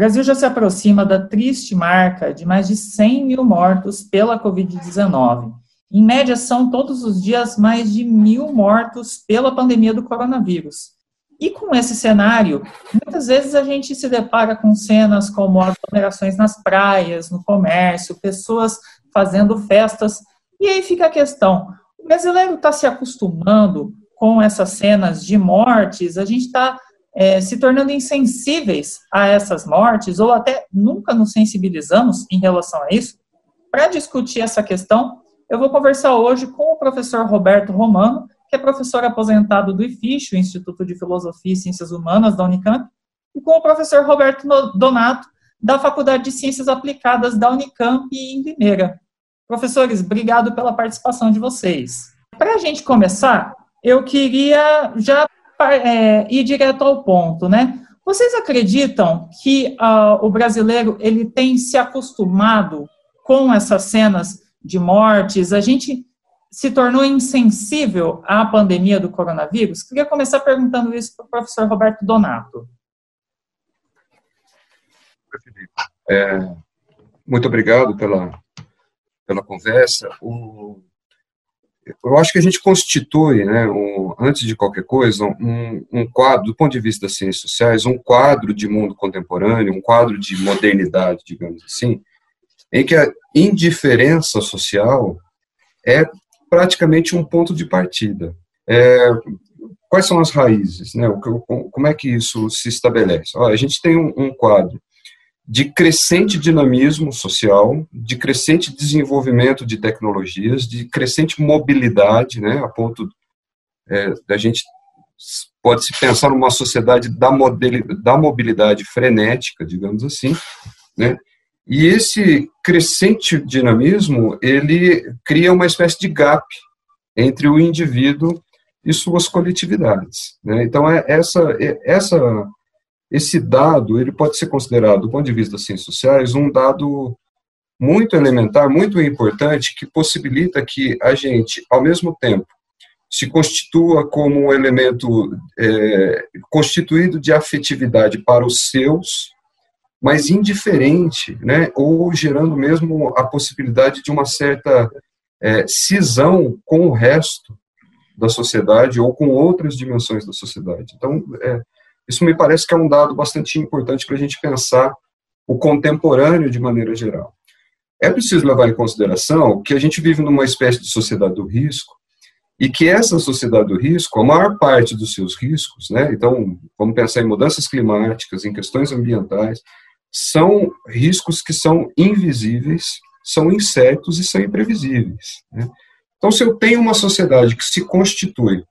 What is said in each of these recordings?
Brasil já se aproxima da triste marca de mais de 100 mil mortos pela Covid-19. Em média, são todos os dias mais de mil mortos pela pandemia do coronavírus. E com esse cenário, muitas vezes a gente se depara com cenas como aglomerações nas praias, no comércio, pessoas fazendo festas. E aí fica a questão: o brasileiro está se acostumando com essas cenas de mortes? A gente está é, se tornando insensíveis a essas mortes, ou até nunca nos sensibilizamos em relação a isso? Para discutir essa questão, eu vou conversar hoje com o professor Roberto Romano, que é professor aposentado do IFISH, o Instituto de Filosofia e Ciências Humanas da Unicamp, e com o professor Roberto Donato, da Faculdade de Ciências Aplicadas da Unicamp em Limeira. Professores, obrigado pela participação de vocês. Para a gente começar, eu queria já é, ir direto ao ponto, né? Vocês acreditam que uh, o brasileiro ele tem se acostumado com essas cenas de mortes? A gente se tornou insensível à pandemia do coronavírus? Queria começar perguntando isso para o professor Roberto Donato. É, muito obrigado pela, pela conversa. O, eu acho que a gente constitui, né, um, antes de qualquer coisa, um, um, quadro, do ponto de vista das ciências sociais, um quadro de mundo contemporâneo, um quadro de modernidade, digamos assim, em que a indiferença social é praticamente um ponto de partida. É, quais são as raízes? Né, como é que isso se estabelece? Olha, a gente tem um, um quadro de crescente dinamismo social, de crescente desenvolvimento de tecnologias, de crescente mobilidade, né, a ponto é, da gente pode se pensar numa sociedade da, da mobilidade frenética, digamos assim, né, e esse crescente dinamismo ele cria uma espécie de gap entre o indivíduo e suas coletividades. Né? Então é essa é, essa esse dado ele pode ser considerado, do ponto de vista das ciências sociais, um dado muito elementar, muito importante, que possibilita que a gente, ao mesmo tempo, se constitua como um elemento é, constituído de afetividade para os seus, mas indiferente, né, ou gerando mesmo a possibilidade de uma certa é, cisão com o resto da sociedade ou com outras dimensões da sociedade. Então, é, isso me parece que é um dado bastante importante para a gente pensar o contemporâneo de maneira geral. É preciso levar em consideração que a gente vive numa espécie de sociedade do risco e que essa sociedade do risco, a maior parte dos seus riscos, né, então vamos pensar em mudanças climáticas, em questões ambientais, são riscos que são invisíveis, são incertos e são imprevisíveis. Né? Então, se eu tenho uma sociedade que se constitui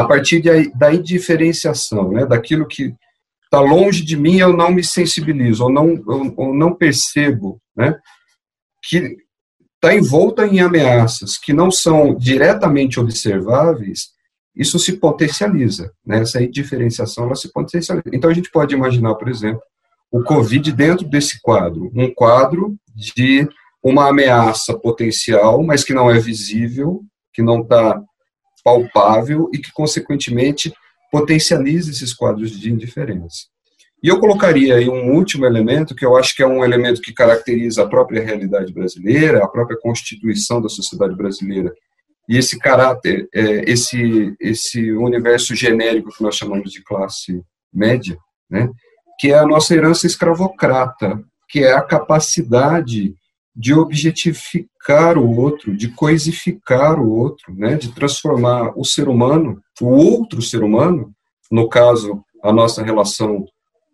a partir de, da indiferenciação, né, daquilo que está longe de mim, eu não me sensibilizo, ou não, eu, ou não percebo, né, que está envolta em ameaças que não são diretamente observáveis, isso se potencializa, né, essa indiferenciação ela se potencializa. Então a gente pode imaginar, por exemplo, o Covid dentro desse quadro, um quadro de uma ameaça potencial, mas que não é visível, que não está palpável e que, consequentemente, potencializa esses quadros de indiferença. E eu colocaria aí um último elemento, que eu acho que é um elemento que caracteriza a própria realidade brasileira, a própria constituição da sociedade brasileira, e esse caráter, é, esse, esse universo genérico que nós chamamos de classe média, né, que é a nossa herança escravocrata, que é a capacidade de objetificar o outro, de coisificar o outro, né, de transformar o ser humano, o outro ser humano, no caso, a nossa relação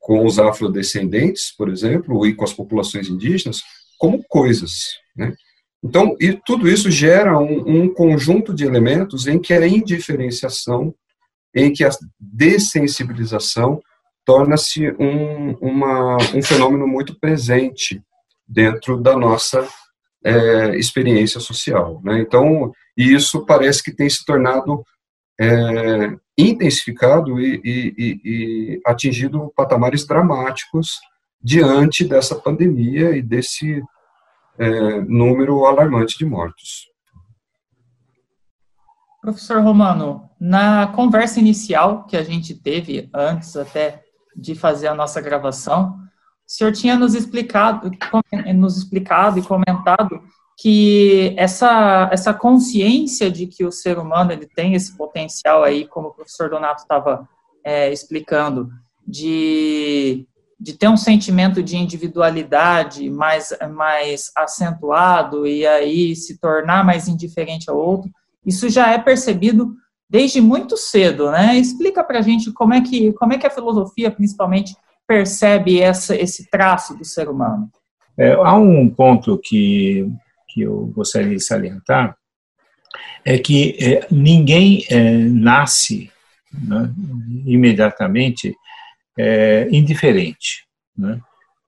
com os afrodescendentes, por exemplo, e com as populações indígenas, como coisas. Né? Então, e tudo isso gera um, um conjunto de elementos em que a indiferenciação, em que a dessensibilização torna-se um, um fenômeno muito presente dentro da nossa é, experiência social. Né? Então, isso parece que tem se tornado é, intensificado e, e, e, atingido patamares dramáticos diante dessa pandemia e desse é, número alarmante de mortos. Professor Romano, na conversa inicial que a gente teve antes até de fazer a nossa gravação, o senhor tinha nos explicado, nos explicado e comentado que essa, essa consciência de que o ser humano ele tem esse potencial aí, como o professor Donato estava é, explicando, de, de ter um sentimento de individualidade mais, mais acentuado e aí se tornar mais indiferente ao outro, isso já é percebido desde muito cedo, né? Explica para a gente como é que como é que a filosofia, principalmente, percebe essa, esse traço do ser humano. É, há um ponto que que eu gostaria de salientar é que é, ninguém é, nasce né, imediatamente é, indiferente. Né?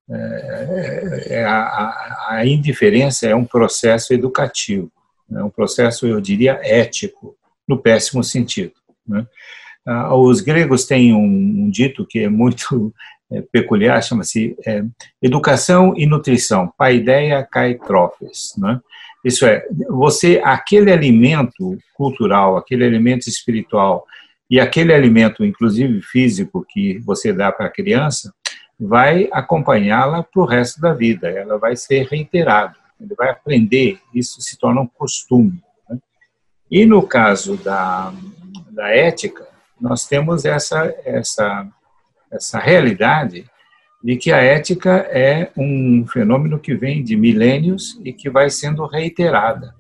É, é, a, a, indiferença é um processo educativo, é um processo, eu diria, ético, no péssimo sentido. Né? Ah, os gregos têm um, um, dito que é muito peculiar, chama-se é, educação e nutrição, paideia cai tropes, né? Isso é, você, aquele alimento cultural, aquele alimento espiritual e aquele alimento, inclusive físico, que você dá para a criança, vai acompanhá-la para o resto da vida, ela vai ser reiterada, ele vai aprender, isso se torna um costume. Né? E no caso da, da ética, nós temos essa, essa, essa realidade de que a ética é um fenômeno que vem de milênios e que vai sendo reiterada.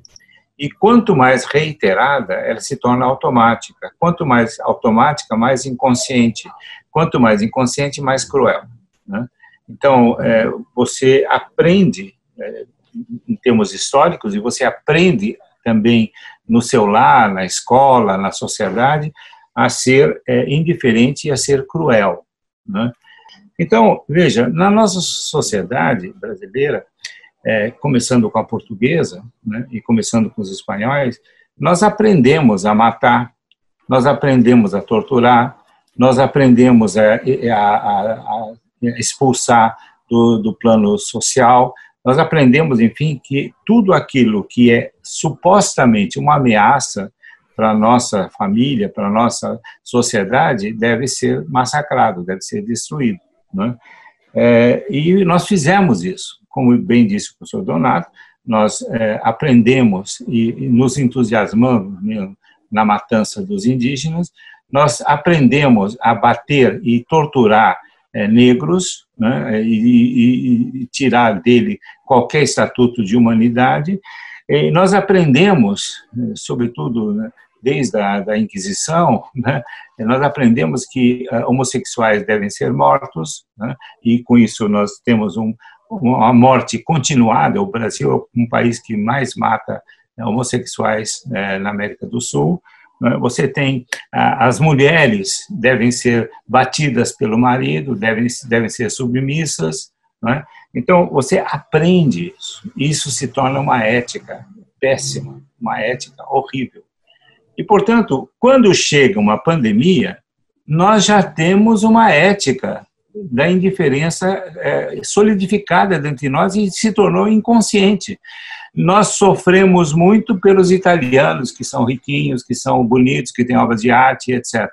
E quanto mais reiterada, ela se torna automática. Quanto mais automática, mais inconsciente. Quanto mais inconsciente, mais cruel. Né? Então, é, você aprende, é, em termos históricos, e você aprende também no seu lar, na escola, na sociedade, a ser é, indiferente e a ser cruel. Né? Então, veja, na nossa sociedade brasileira, é, começando com a portuguesa né, e começando com os espanhóis, nós aprendemos a matar, nós aprendemos a torturar, nós aprendemos a, a, a, a expulsar do, do plano social, nós aprendemos, enfim, que tudo aquilo que é supostamente uma ameaça para nossa família, para nossa sociedade, deve ser massacrado, deve ser destruído. Né? É, e nós fizemos isso, como bem disse o professor Donato, nós é, aprendemos e, e, nos entusiasmamos na matança dos indígenas, nós aprendemos a bater e torturar é, negros né, e, e, e, tirar dele qualquer estatuto de humanidade. E nós aprendemos, sobretudo, né, desde a da Inquisição, né, nós aprendemos que uh, homossexuais devem ser mortos, né, e com isso nós temos um, uma morte continuada. O Brasil é um país que mais mata né, homossexuais uh, na América do Sul. Né. Você tem uh, as mulheres devem ser batidas pelo marido, devem, devem ser submissas. Né. Então, você aprende isso. Isso se torna uma ética péssima, uma ética horrível. E, portanto, quando chega uma pandemia, nós já temos uma ética da indiferença é, solidificada dentro de nós e se tornou inconsciente. Nós sofremos muito pelos italianos, que são riquinhos, que são bonitos, que têm obras de arte, etc.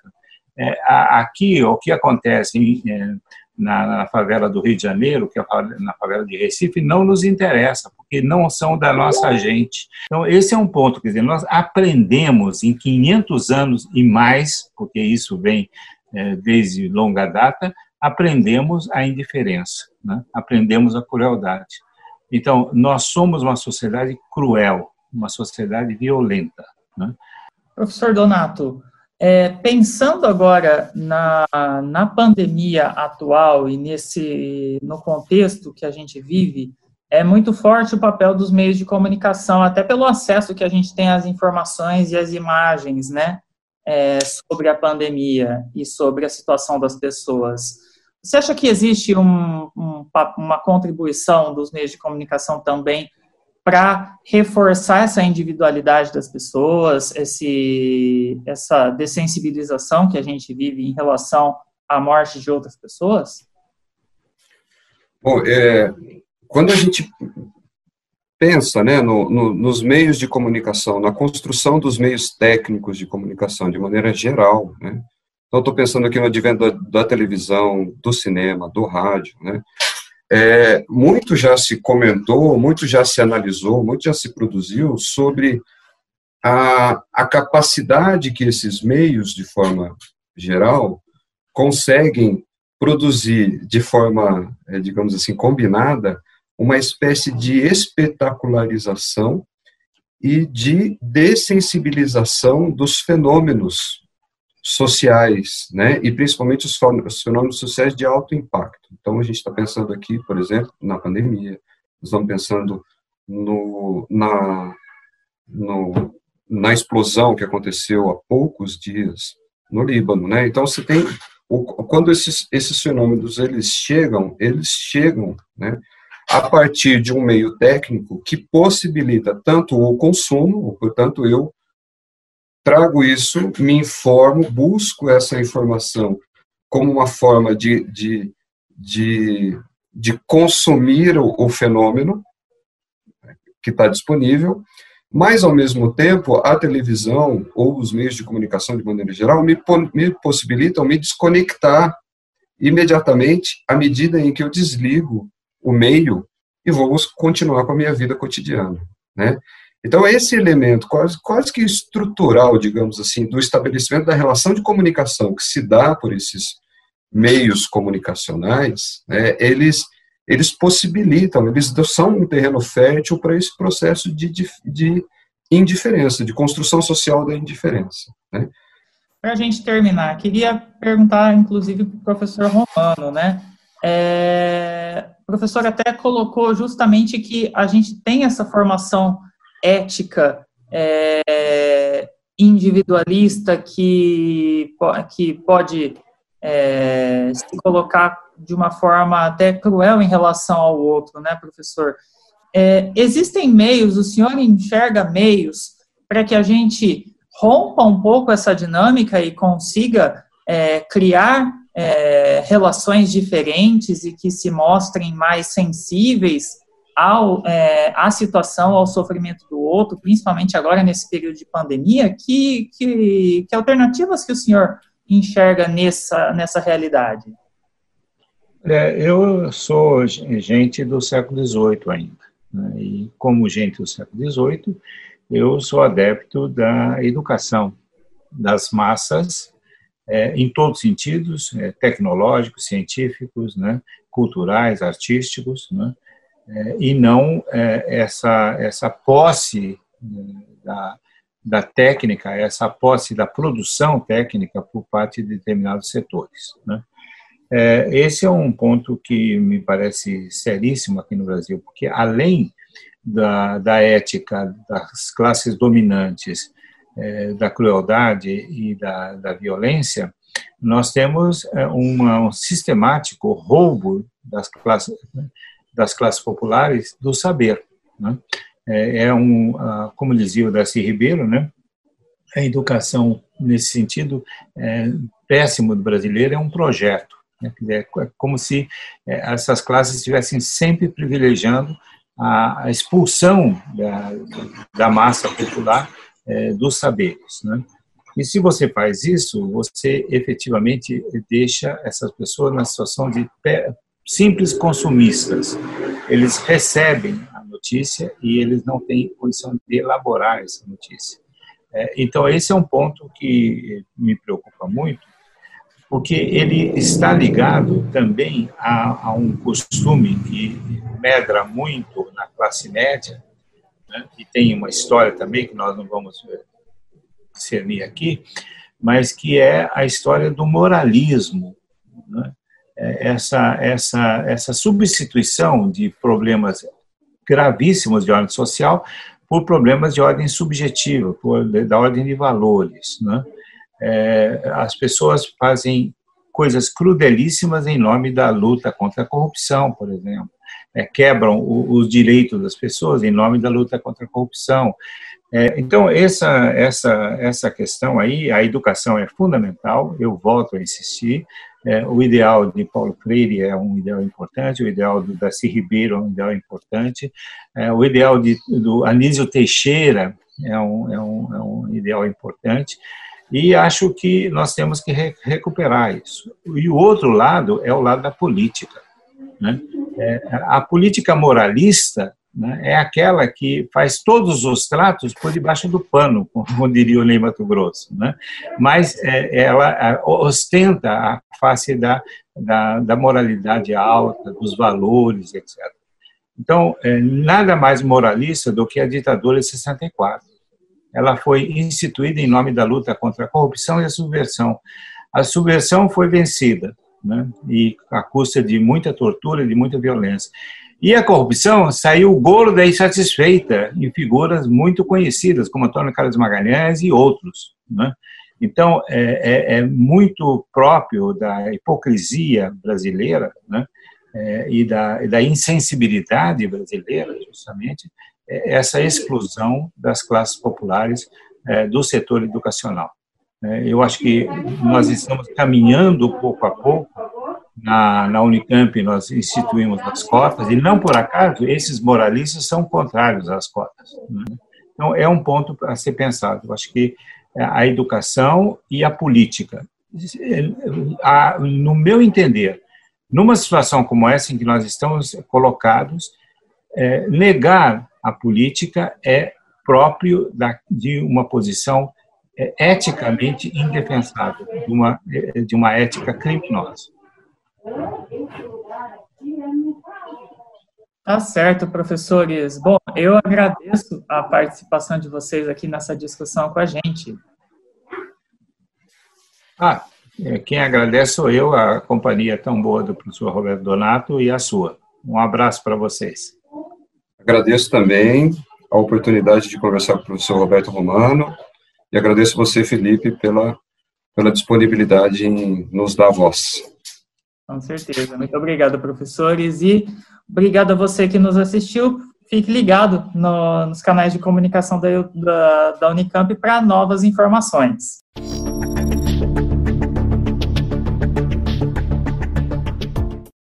É, aqui, o que acontece é, na, na, favela do Rio de Janeiro, que é na favela de Recife, não nos interessa, porque não são da nossa gente. Então, esse é um ponto, quer dizer, nós aprendemos em 500 anos e mais, porque isso vem é, desde longa data, aprendemos a indiferença, né? aprendemos a crueldade. Então, nós somos uma sociedade cruel, uma sociedade violenta. Né? Professor Donato, é, pensando agora na, na pandemia atual e nesse no contexto que a gente vive, é muito forte o papel dos meios de comunicação, até pelo acesso que a gente tem às informações e às imagens, né, é, sobre a pandemia e sobre a situação das pessoas. Você acha que existe um, um, uma contribuição dos meios de comunicação também para reforçar essa individualidade das pessoas, esse, essa dessensibilização que a gente vive em relação à morte de outras pessoas? Bom, é, quando a gente pensa né, no, no, nos meios de comunicação, na construção dos meios técnicos de comunicação de maneira geral, né, então estou pensando aqui no advento da, da televisão, do cinema, do rádio, né, é, muito já se comentou, muito já se analisou, muito já se produziu sobre a, a capacidade que esses meios, de forma geral, conseguem produzir de forma, é, digamos assim, combinada, uma espécie de espetacularização e de dessensibilização dos fenômenos sociais, né, e principalmente os fenômenos sociais de alto impacto. Então, a gente está pensando aqui, por exemplo, na pandemia, estamos pensando no, na, no, na explosão que aconteceu há poucos dias no Líbano, né? Então, você tem, quando esses, esses fenômenos, eles chegam, eles chegam, né, a partir de um meio técnico que possibilita tanto o consumo, portanto, eu trago isso, me informo, busco essa informação como uma forma de, de, de, de consumir o, o fenômeno que está disponível, mas, ao mesmo tempo, a televisão ou os meios de comunicação, de maneira geral, me, me possibilitam me desconectar imediatamente à medida em que eu desligo o meio e vou continuar com a minha vida cotidiana, né? Então, esse elemento quase, quase que estrutural, digamos assim, do estabelecimento da relação de comunicação que se dá por esses meios comunicacionais, né, eles, eles possibilitam, eles são um terreno fértil para esse processo de, de, de, indiferença, de construção social da indiferença. Né. Para a gente terminar, queria perguntar, inclusive, para o professor Romano, né? É, o professor até colocou justamente que a gente tem essa formação ética é, individualista que, que pode é, se colocar de uma forma até cruel em relação ao outro, né, professor? É, existem meios, o senhor enxerga meios para que a gente rompa um pouco essa dinâmica e consiga é, criar é, relações diferentes e que se mostrem mais sensíveis ao, é, à situação, ao sofrimento do outro, principalmente agora nesse período de pandemia, que, que, que alternativas que o senhor enxerga nessa, nessa realidade? É, eu sou gente do século XVIII ainda, né? e como gente do século XVIII, eu sou adepto da educação das massas é, em todos os sentidos, é, tecnológicos, científicos, né, culturais, artísticos, né, é, e não é, essa, essa posse né, da, da técnica, essa posse da produção técnica por parte de determinados setores. Né? É, esse é um ponto que me parece seríssimo aqui no Brasil, porque além da, da ética das classes dominantes, é, da crueldade e da, da violência, nós temos é, uma, um sistemático roubo das classes, né? Das classes populares do saber. Né? É, é um, como dizia o Darcy Ribeiro, né? a educação, nesse sentido, é, péssimo do brasileiro é um projeto. Né? É como se é, essas classes estivessem sempre privilegiando a, expulsão da, da, massa popular é, dos saberes. Né? E se você faz isso, você efetivamente deixa essas pessoas na situação de simples consumistas. Eles recebem a notícia e eles não têm condição de elaborar essa notícia. É, então, esse é um ponto que me preocupa muito, porque ele está ligado também a, a um costume que medra muito na classe média, né, e tem uma história também que nós não vamos discernir aqui, mas que é a história do moralismo. Né? É, essa, essa, essa substituição de problemas gravíssimos de ordem social por problemas de ordem subjetiva, por, da ordem de valores. Né? É, as pessoas fazem coisas crudelíssimas em nome da luta contra a corrupção, por exemplo. É, quebram os direitos das pessoas em nome da luta contra a corrupção. É, então, essa, essa, essa questão aí, a educação é fundamental, eu volto a insistir, é, o ideal de Paulo Freire é um ideal importante, o ideal do Darcy Ribeiro é um ideal importante, é, o ideal de, do Anísio Teixeira é um, é, um, é um ideal importante, e acho que nós temos que re recuperar isso. E o outro lado é o lado da política. Né? É, a política moralista né, é aquela que faz todos os tratos por debaixo do pano, como diria o Ney Mato Grosso, né? mas é, ela ostenta a face da, da, da, moralidade alta, dos valores, etc. Então, é, nada mais moralista do que a ditadura de 64. Ela foi instituída em nome da luta contra a corrupção e a subversão. A subversão foi vencida, né? e à custa de muita tortura e de muita violência. E a corrupção saiu gorda e satisfeita em figuras muito conhecidas, como Antônio Carlos Magalhães e outros. Né? Então, é, é, é, muito próprio da hipocrisia brasileira né? É, e, da, da insensibilidade brasileira, justamente, é, essa exclusão das classes populares é, do setor educacional. É, eu acho que nós estamos caminhando pouco a pouco na, na Unicamp nós instituímos as cotas, e não por acaso esses moralistas são contrários às cotas. Né? Então, é um ponto a ser pensado. Eu acho que a educação e a política. no meu entender, numa situação como essa em que nós estamos colocados, é, negar a política é próprio da, de uma posição é, eticamente indefensável, de uma, de uma ética criminosa. Tá certo, professores. Bom, eu agradeço a participação de vocês aqui nessa discussão com a gente. Ah, é, quem agradece sou eu, a companhia tão boa do professor Roberto Donato e a sua. Um abraço para vocês. Agradeço também a oportunidade de conversar com o professor Roberto Romano e agradeço você, Felipe, pela, pela disponibilidade em nos dar voz. Com certeza. Muito obrigado, professores, e obrigado a você que nos assistiu. Fique ligado no, nos canais de comunicação da, da, da Unicamp para novas informações.